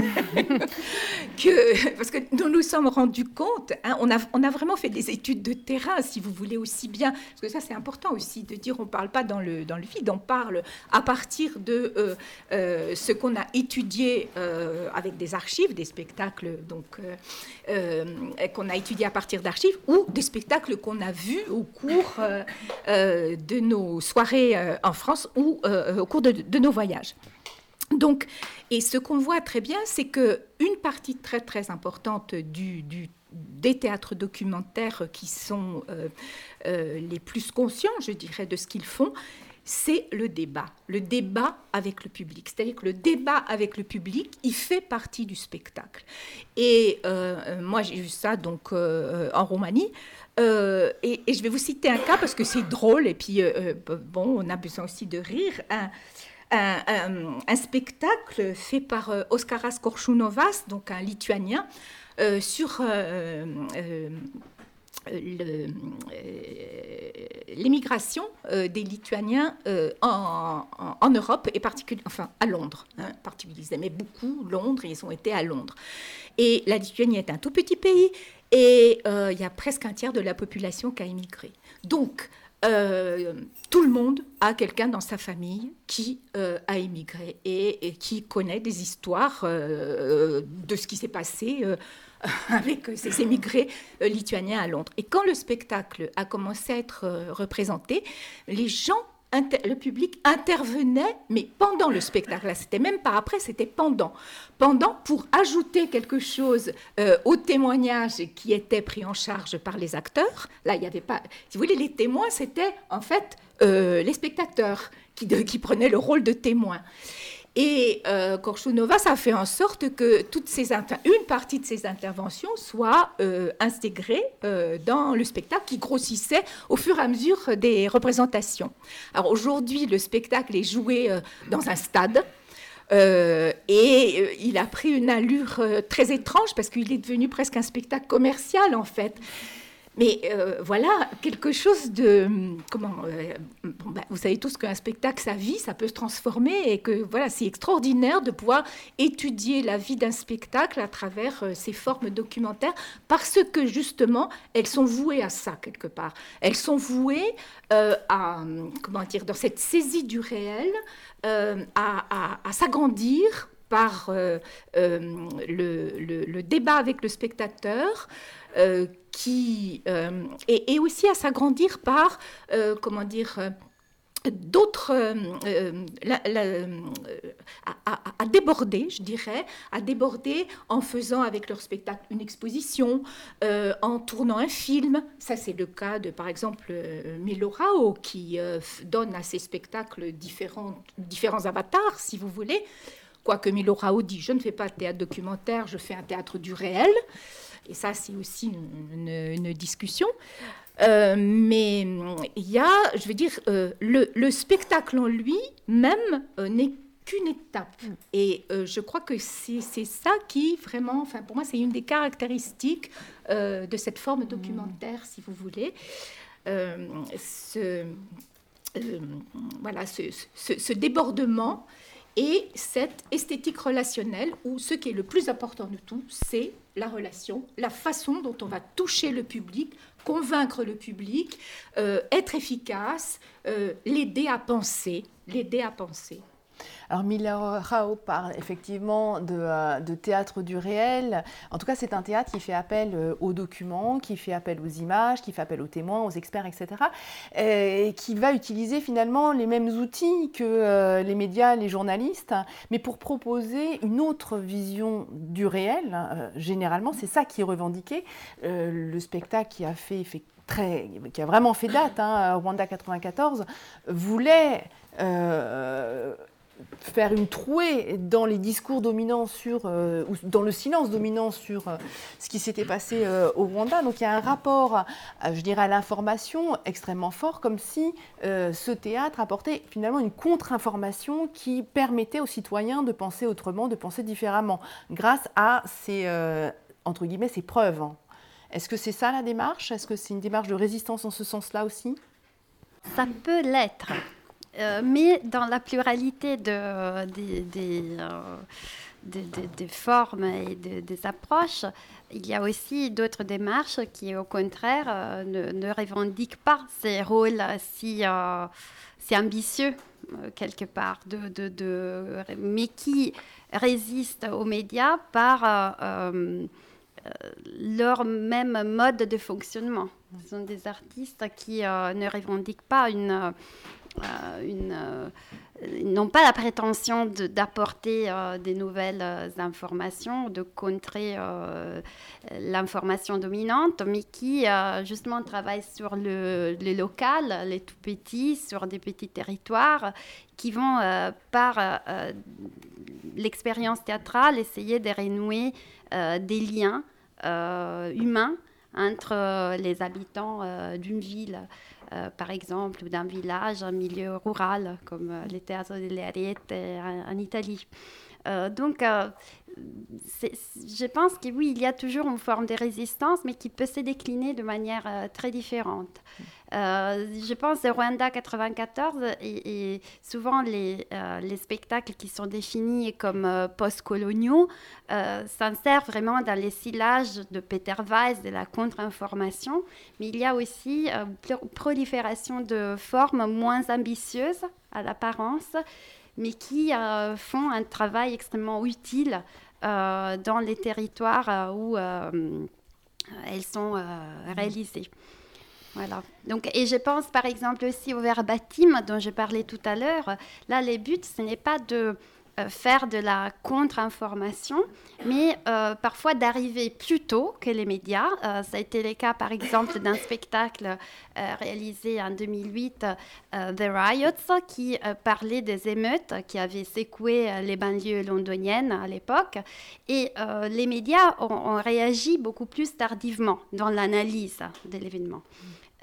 que, parce que nous nous sommes rendus compte, hein, on, a, on a vraiment fait des études de terrain, si vous voulez, aussi bien, parce que ça c'est important aussi de dire, on ne parle pas dans le, dans le vide, on parle à partir de euh, euh, ce qu'on a étudié avec des archives, des spectacles, donc, qu'on a étudié à partir d'archives, ou des spectacles qu'on a vus au cours de nos soirées en France ou euh, au cours de, nos voyages. Donc, et ce qu'on voit très bien, c'est que une partie très très importante des théâtres documentaires qui sont euh, euh, les plus conscients, je dirais, de ce qu'ils font, c'est le débat, le débat avec le public. C'est-à-dire que le débat avec le public, il fait partie du spectacle. Et moi, j'ai vu ça donc en Roumanie. Euh, et, je vais vous citer un cas parce que c'est drôle et puis euh, euh, bon, on a besoin aussi de rire. Un, un, spectacle fait par Oskaras Koršunovas, donc un lituanien, sur l'émigration des Lituaniens en, en, Europe et particulièrement enfin à Londres. Hein, ils aimaient beaucoup Londres et ils ont été à Londres. Et la Lituanie est un tout petit pays et euh, il y a presque un tiers de la population qui a immigré. Donc, euh, tout le monde a quelqu'un dans sa famille qui euh, a immigré et, qui connaît des histoires de ce qui s'est passé [laughs] avec ces émigrés lituaniens à Londres. Et quand le spectacle a commencé à être représenté, les gens le public intervenait, mais pendant le spectacle. Là, c'était même pas après, c'était pendant. Pendant pour ajouter quelque chose euh, au témoignage qui était pris en charge par les acteurs. Là, il n'y avait pas. Si vous voulez, les témoins, c'était en fait euh, les spectateurs qui, qui prenaient le rôle de témoins. Et euh, ça a fait en sorte que toutes ces une partie de ces interventions soit euh, intégrée euh, dans le spectacle qui grossissait au fur et à mesure des représentations. Alors aujourd'hui, le spectacle est joué euh, dans un stade. et il a pris une allure très étrange parce qu'il est devenu presque un spectacle commercial en fait. Mais euh, voilà, quelque chose de... Comment euh, bah, Vous savez tous qu'un spectacle, sa vie, ça peut se transformer et que voilà, c'est extraordinaire de pouvoir étudier la vie d'un spectacle à travers euh, ces formes documentaires parce que justement, elles sont vouées à ça quelque part. Elles sont vouées à, comment dire, dans cette saisie du réel, à, s'agrandir par le, débat avec le spectateur, qui, euh, et, aussi à s'agrandir par, euh, comment dire, d'autres à, déborder, je dirais, à déborder en faisant avec leur spectacle une exposition, en tournant un film. Ça, c'est le cas de, par exemple, Milo Rao, qui donne à ses spectacles différents, différents avatars, si vous voulez. Quoique Milo Rao dit, je ne fais pas de théâtre documentaire, je fais un théâtre du réel. Et ça, c'est aussi une, discussion. Euh, mais il y a, je veux dire, euh, le, spectacle en lui-même euh, n'est qu'une étape. Et je crois que c'est ça qui, vraiment, enfin, pour moi, c'est une des caractéristiques de cette forme documentaire, si vous voulez. ce, voilà, ce débordement et cette esthétique relationnelle où ce qui est le plus important de tout, c'est la relation, la façon dont on va toucher le public, convaincre le public, euh, être efficace, euh, l'aider à penser, l'aider à penser. Alors Miller Rao parle effectivement euh, de, théâtre du réel. En tout cas, c'est un théâtre qui fait appel euh, aux documents, qui fait appel aux images, qui fait appel aux témoins, aux experts, etc. Et qui va utiliser finalement les mêmes outils que euh, les médias, les journalistes, mais pour proposer une autre vision du réel. Généralement, c'est ça qui est revendiqué. le spectacle qui a vraiment fait date, hein, Rwanda 94, voulait faire une trouée dans les discours dominants sur, euh, ou dans le silence dominant sur euh, ce qui s'était passé euh, au Rwanda. Donc il y a un rapport, je dirais, à l'information extrêmement fort, comme si ce théâtre apportait finalement une contre-information qui permettait aux citoyens de penser autrement, de penser différemment, grâce à ces, entre guillemets, ces preuves. Est-ce que c'est ça la démarche? Est-ce que c'est une démarche de résistance en ce sens-là aussi? Ça peut l'être. Euh, mais dans la pluralité de, des, euh, formes et des approches, il y a aussi d'autres démarches qui, au contraire, euh, ne, revendiquent pas ces rôles si, ambitieux, quelque part, mais qui résistent aux médias par leur même mode de fonctionnement. Ce sont des artistes qui ne revendiquent pas une, euh, ils n'ont pas la prétention d'apporter euh, des nouvelles informations, de contrer l'information dominante, mais qui justement travaillent sur le, local, les tout petits, sur des petits territoires, qui vont par l'expérience théâtrale essayer de renouer des liens humains entre les habitants d'une ville. Euh, par exemple, d'un village, un milieu rural, comme euh, les théâtres de l'Ariette en Italie. Euh, donc, je pense que oui, il y a toujours une forme de résistance, mais qui peut se décliner de manière très différente. Euh, je pense que Rwanda 94 et, souvent les, euh, les, spectacles qui sont définis comme euh, post-coloniaux s'insèrent vraiment dans les silages de Peter Weiss, de la contre-information, mais il y a aussi une prolifération de formes moins ambitieuses à l'apparence, mais qui font un travail extrêmement utile dans les territoires où elles sont réalisées. Voilà. Donc, et je pense par exemple aussi au verbatim dont je parlais tout à l'heure. Là, les buts, ce n'est pas de euh, faire de la contre-information, mais euh, parfois d'arriver plus tôt que les médias. Euh, ça a été le cas, par exemple, d'un spectacle réalisé en 2008, The Riots, qui parlait des émeutes qui avaient secoué les banlieues londoniennes à l'époque. Et les médias ont, réagi beaucoup plus tardivement dans l'analyse de l'événement.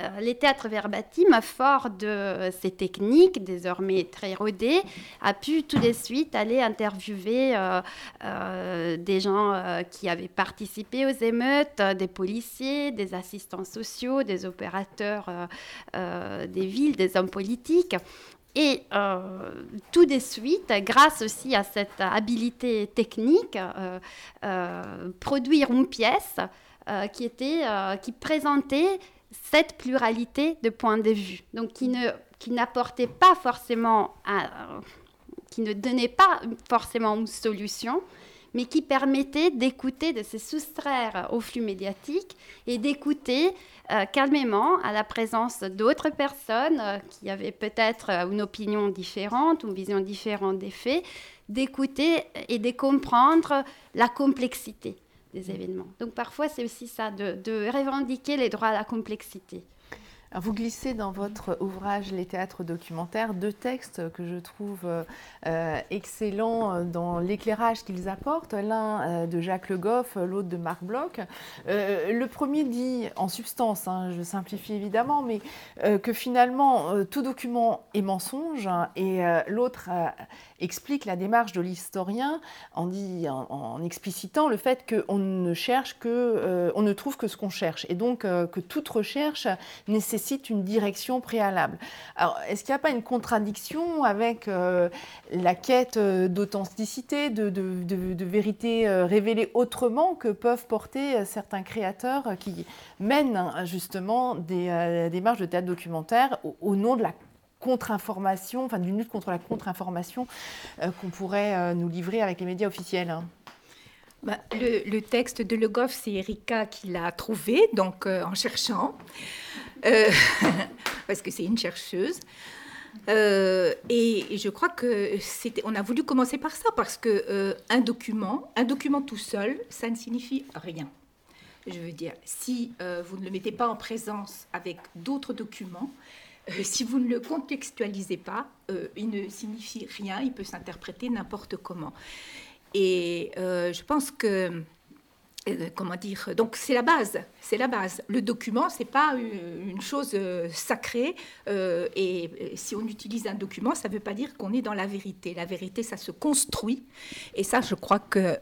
Euh, les théâtres verbatim, fort de ces techniques désormais très rodées, a pu tout de suite aller interviewer euh, euh, des gens qui avaient participé aux émeutes, des policiers, des assistants sociaux, des opérateurs des villes, des hommes politiques. Et tout de suite, grâce aussi à cette habilité technique, produire une pièce qui, était, qui présentait cette pluralité de points de vue, donc qui ne qui n'apportait pas forcément, qui ne donnait pas forcément une solution, mais qui permettait d'écouter, de se soustraire au flux médiatique et d'écouter euh, calmement à la présence d'autres personnes euh, qui avaient peut-être euh, une opinion différente, une vision différente des faits, d'écouter et de comprendre la complexité événements. Donc parfois c'est aussi ça, de revendiquer les droits à la complexité. Vous glissez dans votre ouvrage Les théâtres documentaires deux textes que je trouve euh, euh, excellents dans l'éclairage qu'ils apportent, l'un euh, de Jacques Le Goff, l'autre de Marc Bloch. le premier dit en substance, hein, je simplifie évidemment, mais que finalement tout document est mensonge et l'autre explique la démarche de l'historien en, en, explicitant le fait qu'on ne cherche que, on ne trouve que ce qu'on cherche et donc que toute recherche nécessite une direction préalable. Alors, est-ce qu'il n'y a pas une contradiction avec euh, la quête euh, d'authenticité, de, vérité euh, révélée autrement que peuvent porter certains créateurs qui mènent hein, justement des démarches de théâtre documentaire au, nom de la contre-information, enfin d'une lutte contre la contre-information qu'on pourrait nous livrer avec les médias officiels hein bah, le, texte de Le Goff, c'est Erika qui l'a trouvé, donc en cherchant. Euh, [laughs] parce que c'est une chercheuse. Euh, et, je crois que c'était, on a voulu commencer par ça parce que euh, un document, un document tout seul, ça ne signifie rien. Je veux dire, si vous ne le mettez pas en présence avec d'autres documents, si vous ne le contextualisez pas, il ne signifie rien, il peut s'interpréter n'importe comment. Et je pense que euh, comment dire donc c'est la base c'est la base. Le document c'est pas une chose euh, sacrée euh, et si on utilise un document ça veut pas dire qu'on est dans la vérité. La vérité ça se construit. Et ça je crois que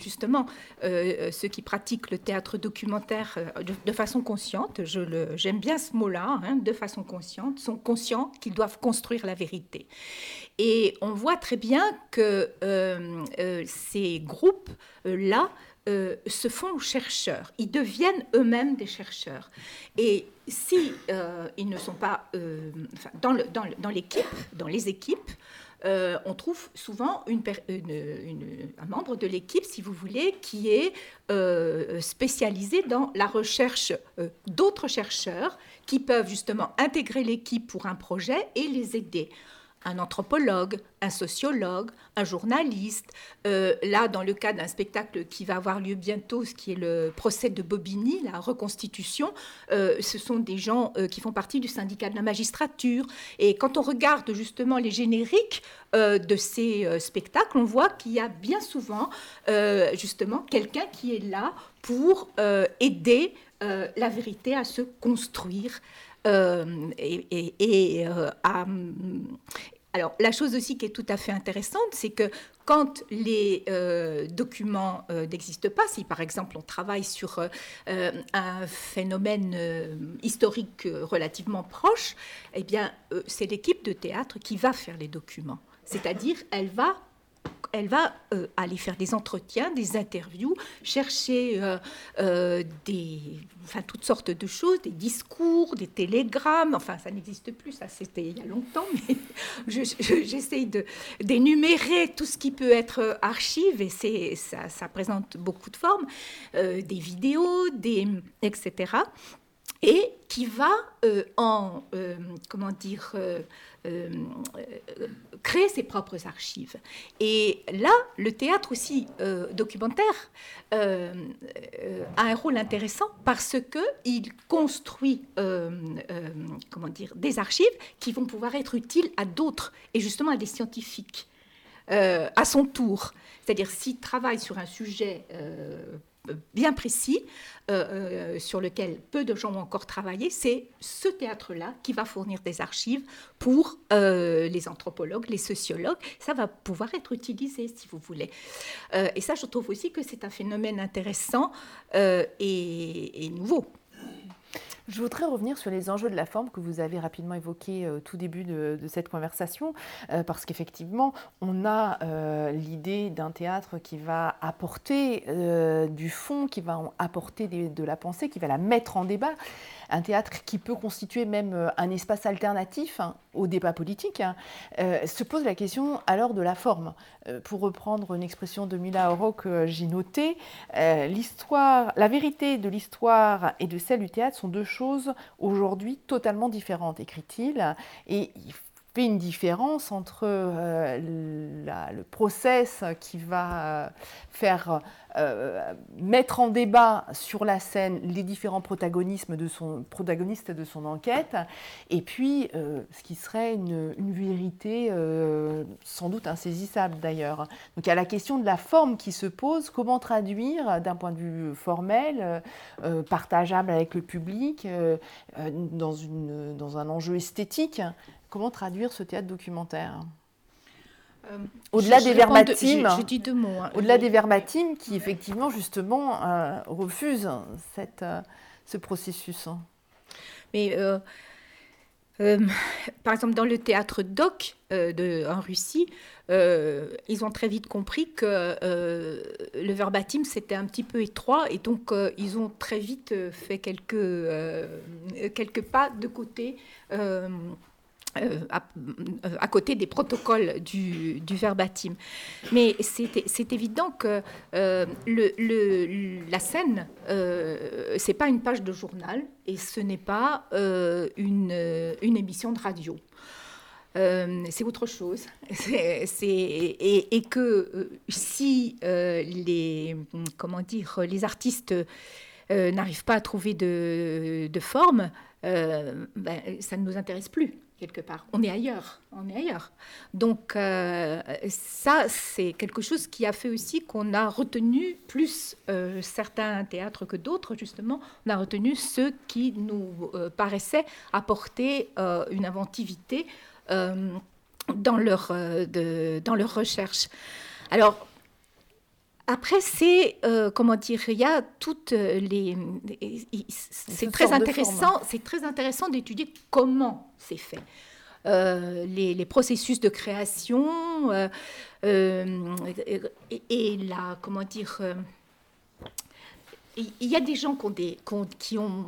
justement ceux qui pratiquent le théâtre documentaire de, façon consciente je le j'aime bien ce mot là hein, de façon consciente sont conscients qu'ils doivent construire la vérité. Et on voit très bien que ces groupes là euh, se font chercheurs, ils deviennent eux-mêmes des chercheurs. Et si euh, ils ne sont pas euh, dans, l'équipe, dans les équipes, on trouve souvent un membre de l'équipe, si vous voulez, qui est spécialisé dans la recherche d'autres chercheurs qui peuvent justement intégrer l'équipe pour un projet et les aider un anthropologue, un sociologue, un journaliste. Euh, là, dans le cas d'un spectacle qui va avoir lieu bientôt, ce qui est le procès de Bobigny, la reconstitution, euh, ce sont des gens euh, qui font partie du syndicat de la magistrature. Et quand on regarde justement les génériques de ces spectacles, on voit qu'il y a bien souvent justement quelqu'un qui est là pour aider la vérité à se construire. Euh, et, euh, alors, la chose aussi qui est tout à fait intéressante, c'est que quand les euh, documents n'existent pas, si par exemple on travaille sur un phénomène historique relativement proche, eh bien, c'est l'équipe de théâtre qui va faire les documents. C'est-à-dire, elle va elle va euh, aller faire des entretiens, des interviews, chercher euh, euh, des, enfin, toutes sortes de choses, des discours, des télégrammes. Enfin, ça n'existe plus, ça c'était il y a longtemps, [laughs] mais j'essaye d'énumérer tout ce qui peut être archive et ça, ça, présente beaucoup de formes, des vidéos, des etc et qui va en, comment dire, créer ses propres archives. Et là, le théâtre aussi euh, documentaire euh, a un rôle intéressant parce que il construit, comment dire, des archives qui vont pouvoir être utiles à d'autres et justement à des scientifiques. à son tour. C'est-à-dire s'il travaille sur un sujet bien précis euh, euh, sur lequel peu de gens ont encore travaillé, c'est ce théâtre-là qui va fournir des archives pour euh, les anthropologues, les sociologues. Ça va pouvoir être utilisé, si vous voulez. et ça, je trouve aussi que c'est un phénomène intéressant et nouveau. Je voudrais revenir sur les enjeux de la forme que vous avez rapidement évoqués au tout début de, cette conversation, euh, parce qu'effectivement, on a euh, l'idée d'un théâtre qui va apporter euh, du fond, qui va apporter de la pensée, qui va la mettre en débat. Un théâtre qui peut constituer même un espace alternatif hein, au débat politique, hein, se pose la question alors de la forme. pour reprendre une expression de Mila Oro que j'ai notée, l'histoire, la vérité de l'histoire et de celle du théâtre sont deux choses aujourd'hui totalement différentes, écrit-il, fait une différence entre euh, le process qui va euh, faire euh, mettre en débat sur la scène les différents protagonistes de son enquête, et puis ce qui serait une, vérité sans doute insaisissable d'ailleurs. Donc a la question de la forme qui se pose, comment traduire d'un point de vue formel, partageable avec le public, dans un enjeu esthétique, Comment traduire ce théâtre documentaire euh, au-delà des verbatimes, hein. au-delà des qui effectivement justement euh, refusent cette, euh, ce processus. Mais par exemple dans le théâtre doc de, en Russie, ils ont très vite compris que le verbatim c'était un petit peu étroit et donc ils ont très vite fait quelques, quelques pas de côté euh, à, côté des protocoles du, verbatim. Mais c'est évident que euh, la scène, euh, c'est pas une page de journal et ce n'est pas euh, une, émission de radio. c'est autre chose. et, que si les, comment dire, les artistes n'arrivent pas à trouver de, de forme, ben, ça ne nous intéresse plus On est ailleurs, on est ailleurs. Donc euh, ça, c'est quelque chose qui a fait aussi qu'on a retenu plus euh, certains théâtres que d'autres, justement. On a retenu ceux qui nous euh, paraissaient apporter une inventivité dans, leur, recherche. Après, c'est comment dire, il y a toutes les. C'est très intéressant. C'est très intéressant d'étudier comment c'est fait. Euh, les, processus de création euh, euh, et, la comment dire il y a des gens qui ont, des, qui ont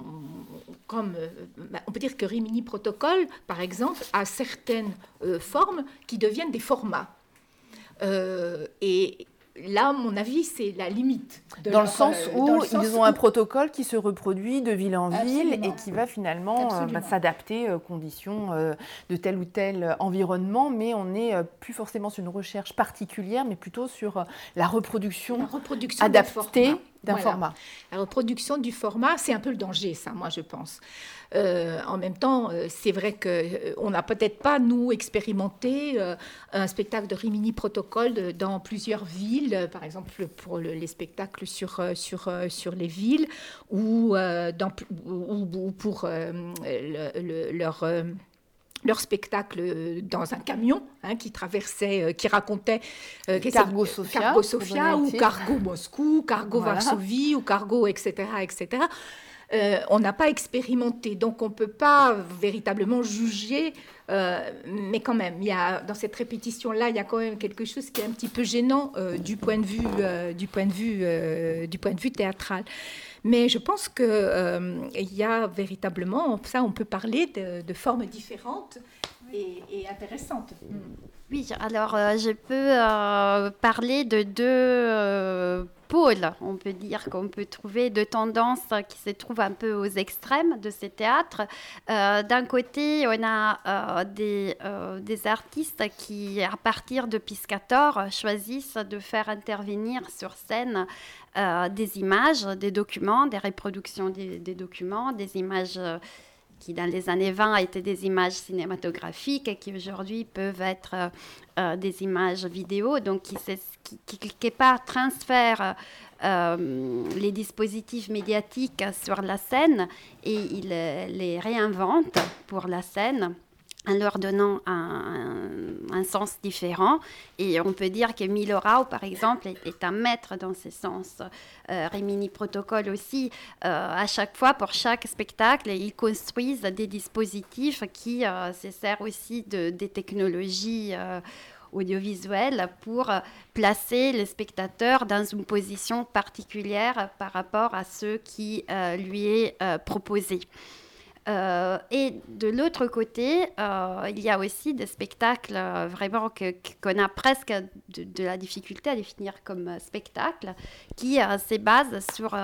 comme, on peut dire que Rimini Protocole, par exemple, a certaines formes qui deviennent des formats. et, là, mon avis, c'est la limite. dans, le sens euh, où ils ont un protocole qui se reproduit de ville en ville et qui va finalement euh, bah, s'adapter aux conditions euh, de tel ou tel environnement, mais on n'est plus forcément sur une recherche particulière, mais plutôt sur la reproduction, adaptée d'un format. La reproduction du format, c'est un peu le danger, ça, moi, je pense. Euh, en même temps, euh, c'est vrai qu'on euh, n'a peut-être pas, nous, expérimenté un spectacle de Rimini Protocole dans plusieurs villes, par exemple pour les spectacles sur, sur, sur les villes, ou, dans, ou, pour leur leur spectacle dans un camion hein, qui traversait, qui racontait Cargo Sofia, Cargo Sofia ou Cargo Moscou, Cargo Varsovie ou Cargo, etc., etc. Euh, on n'a pas expérimenté, donc on ne peut pas véritablement juger, euh, mais quand même, y a, dans cette répétition-là, il y a quand même quelque chose qui est un petit peu gênant euh, du, point de vue, du, point de vue, du point de vue théâtral. Mais je pense qu'il y a véritablement, ça on peut parler de, formes différentes et, intéressantes. Oui, alors je peux parler de deux on peut dire qu'on peut trouver deux tendances qui se trouvent un peu aux extrêmes de ces théâtres. Euh, d'un côté, on a euh, des, euh, artistes qui, à partir de Piscator, choisissent de faire intervenir sur scène des images, des documents, des reproductions des documents, des images qui dans les années 20 étaient des images cinématographiques et qui aujourd'hui peuvent être euh, euh, des images vidéo, donc qui, qui, quelque part transfèrent euh, les dispositifs médiatiques sur la scène et ils les réinventent pour la scène en leur donnant un, sens différent. Et on peut dire que Milorao, par exemple, est, un maître dans ce sens. Euh, Rimini Protocole aussi, euh, à chaque fois, pour chaque spectacle, ils construisent des dispositifs qui euh, se servent aussi de, des technologies euh, audiovisuelles pour placer le spectateur dans une position particulière par rapport à ce qui lui est proposé. Et de l'autre côté, il y a aussi des spectacles vraiment qu'on a presque de, la difficulté à définir comme spectacle, qui se basent sur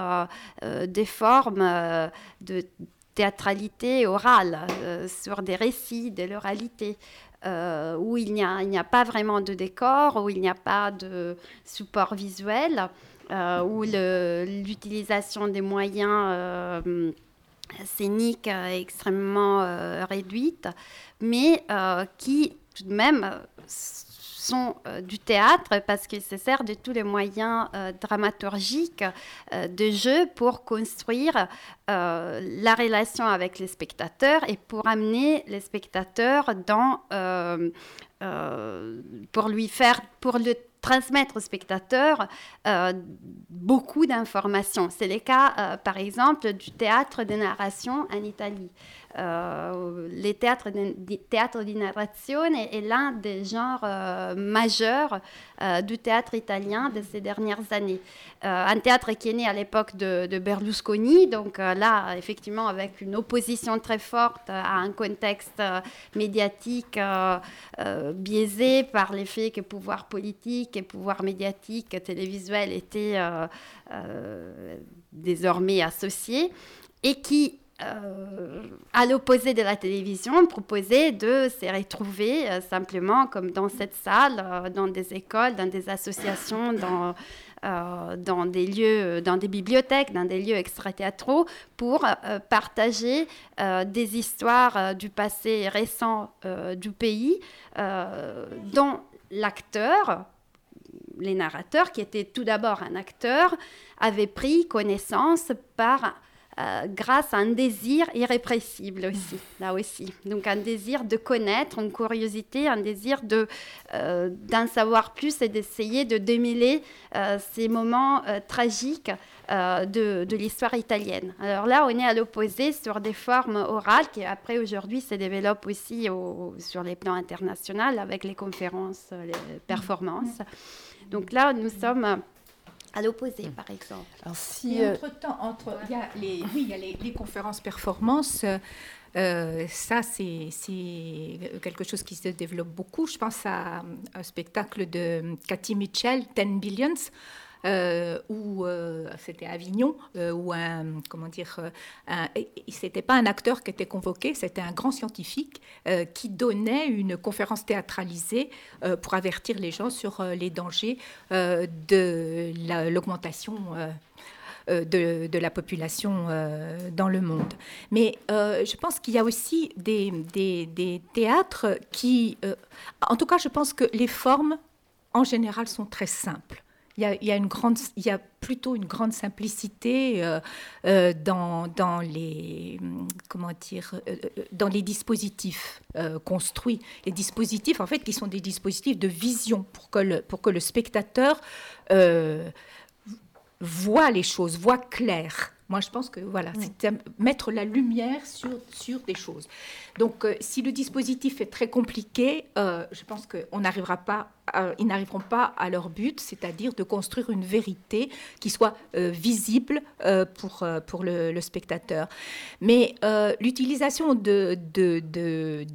des formes de théâtralité orale, sur des récits de l'oralité. Euh, où il n'y a, pas vraiment de décor, où il n'y a pas de support visuel, euh, où l'utilisation des moyens euh, scéniques est extrêmement réduite, mais qui tout de même euh, du théâtre parce qu'il se sert de tous les moyens euh, dramaturgiques euh, de jeu pour construire la relation avec les spectateurs et pour amener les spectateurs dans pour lui faire pour le transmettre aux spectateurs beaucoup d'informations. C'est le cas, par exemple, du théâtre de narration en Italie. Euh, théâtres théâtre di narrazione est l'un des genres euh, majeurs euh, du théâtre italien de ces dernières années. un théâtre qui est né à l'époque de, Berlusconi, donc là, effectivement, avec une opposition très forte à un contexte médiatique biaisé par les faits que pouvoir politique et pouvoir médiatique, télévisuel étaient désormais associés, et qui euh, à l'opposé de la télévision, proposait de se retrouver euh, simplement comme dans cette salle, euh, dans des écoles, dans des associations, dans, dans des lieux, dans des bibliothèques, dans des lieux extra-théâtraux, pour partager des histoires du passé récent du pays, dont l'acteur, les narrateurs, qui étaient tout d'abord un acteur, avaient pris connaissance par euh, grâce à un désir irrépressible aussi, là aussi. Donc un désir de connaître, une curiosité, un désir de, euh, d'en savoir plus et d'essayer de démêler euh, ces moments tragiques de, de, l'histoire italienne. Alors là, on est à l'opposé sur des formes orales qui après aujourd'hui se développent aussi sur les plans internationaux avec les conférences, les performances. Donc là, nous sommes à l'opposé, par exemple. Alors, si, euh, entre-temps, entre, il y a les, oui, il y a les, conférences performances. Euh, ça, c'est quelque chose qui se développe beaucoup. Je pense à un spectacle de Cathy Mitchell, 10 Billions, euh, où euh, c'était Avignon, euh, où un, comment dire, c'était pas un acteur qui était convoqué, c'était un grand scientifique qui donnait une conférence théâtralisée pour avertir les gens sur les dangers de l'augmentation. De, la population dans le monde. Mais je pense qu'il y a aussi des théâtres qui, en tout cas, je pense que les formes, en général, sont très simples il y a, plutôt une grande simplicité euh, euh, euh, dans les dispositifs construits. Les dispositifs, en fait, qui sont des dispositifs de vision pour que le, pour que le spectateur voit les choses, voit clair. Moi, je pense que voilà, c'est mettre la lumière sur, sur des choses. Donc, euh, si le dispositif est très compliqué, euh, je pense qu'on n'arrivera pas, ils n'arriveront pas à leur but, c'est-à-dire de construire une vérité qui soit euh, visible pour, pour le, spectateur. Mais l'utilisation de, de, de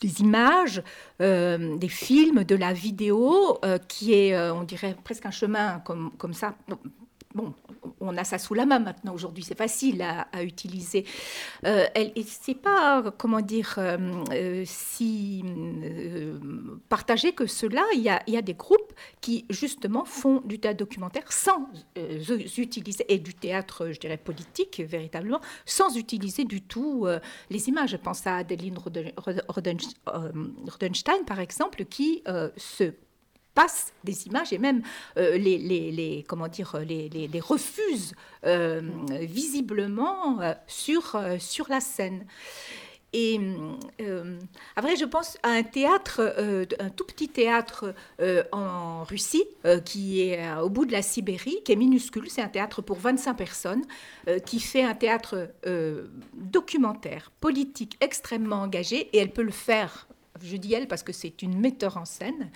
des images, des films, de la vidéo, qui est, on dirait, presque un chemin comme, comme ça, bon, on a ça sous la main maintenant aujourd'hui, c'est facile à, utiliser. Euh, et c'est pas, comment dire, euh, euh, si partagé que cela. Il y, a, il y, a, des groupes qui justement font du théâtre documentaire sans utiliser, et du théâtre, je dirais, politique véritablement, sans utiliser du tout les images. Je pense à Adeline Rodenstein, par exemple, qui se passe des images et même euh, les, les, comment dire, les, les refuse euh, visiblement euh, sur, sur la scène. Et après, je pense à un théâtre, un tout petit théâtre en Russie, qui est au bout de la Sibérie, qui est minuscule. C'est un théâtre pour 25 personnes, qui fait un théâtre documentaire, politique, extrêmement engagé, et elle peut le faire je dis elle parce que c'est une metteur en scène,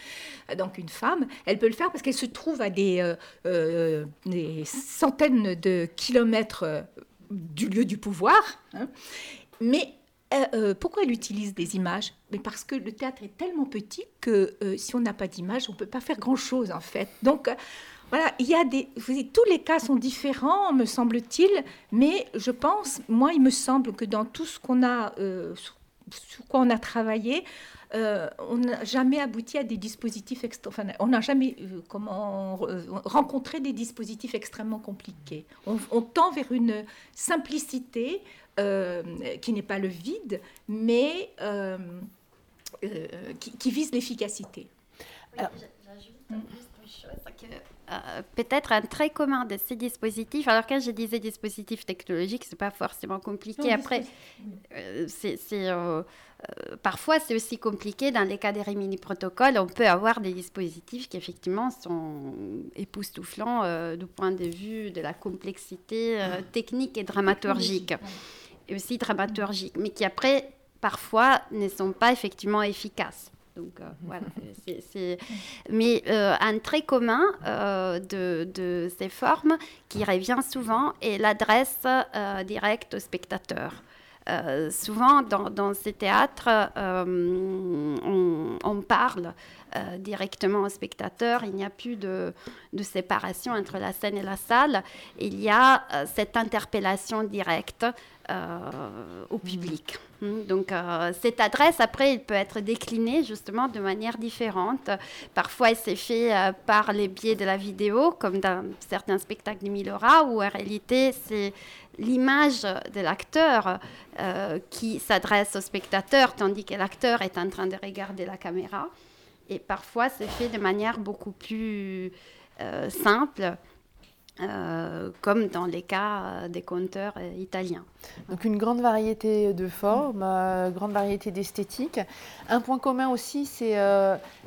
donc une femme, elle peut le faire parce qu'elle se trouve à des, euh, euh, centaines de kilomètres du lieu du pouvoir. Hein. Mais pourquoi elle utilise des images? Mais parce que le théâtre est tellement petit que si on n'a pas d'image, on ne peut pas faire grand-chose en fait. Donc voilà, il y a des, tous les cas sont différents, me semble-t-il, mais je pense, moi, il me semble que dans tout ce qu'on a, euh, sur, quoi on a travaillé, euh, on n'a jamais abouti à des dispositifs, enfin, on n'a jamais euh, comment rencontré des dispositifs extrêmement compliqués. On, tend vers une simplicité qui n'est pas le vide, mais qui, vise l'efficacité. J'ajoute juste une chose que euh, peut-être un trait commun de ces dispositifs. Alors quand je disais dispositifs technologiques, c'est pas forcément compliqué. Après, euh, c'est euh, parfois c'est aussi compliqué dans les cas des Rimini protocoles. On peut avoir des dispositifs qui effectivement sont époustouflants du point de vue de la complexité technique et dramaturgique, et aussi dramaturgique, mais qui après parfois ne sont pas effectivement efficaces. Donc euh, [laughs] voilà, Mais euh, un trait commun euh, de, ces formes qui revient souvent est l'adresse directe au spectateur. souvent, dans, ces théâtres, on, parle directement au spectateur. Il n'y a plus de, de, séparation entre la scène et la salle. Il y a cette interpellation directe au public. Hmm, donc euh, cette adresse, après, elle peut être déclinée justement de manière différente. Parfois, elle s'est fait euh, par les biais de la vidéo, comme dans certains spectacles de Milora, où en réalité, c'est l'image de l'acteur euh, qui s'adresse au spectateur, tandis que l'acteur est en train de regarder la caméra. Et parfois, c'est fait de manière beaucoup plus simple euh, comme dans les cas euh, des conteurs euh, italiens. Donc une grande variété de formes, grande variété d'esthétiques. Un point commun aussi, c'est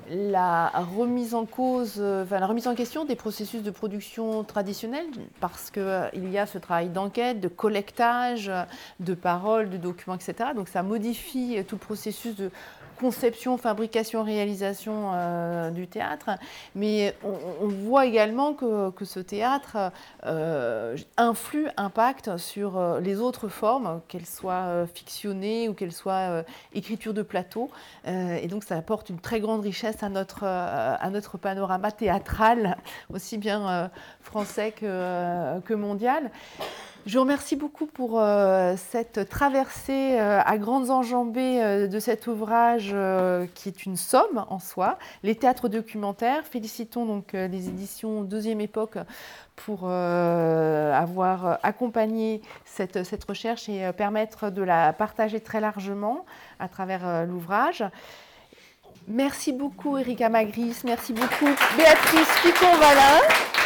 la remise en cause, enfin, la remise en question des processus de production traditionnels, parce qu'il y a ce travail d'enquête, de collectage de paroles, de documents, etc. Donc ça modifie tout le processus de conception, fabrication, réalisation euh, du théâtre, mais on, voit également que, ce théâtre euh, influe, impacte sur euh, les autres formes, qu'elles soient fictionnées ou qu'elles soient écriture de plateau, et donc ça apporte une très grande richesse à notre, à notre panorama théâtral, aussi bien français que, que mondial. Je vous remercie beaucoup pour euh, cette traversée euh, à grandes enjambées euh, de cet ouvrage qui est une somme en soi, les théâtres documentaires. Félicitons donc les éditions Deuxième Époque pour avoir accompagné cette, recherche et permettre de la partager très largement à travers l'ouvrage. Merci beaucoup Erika Magris, merci beaucoup Béatrice Picon-Valin.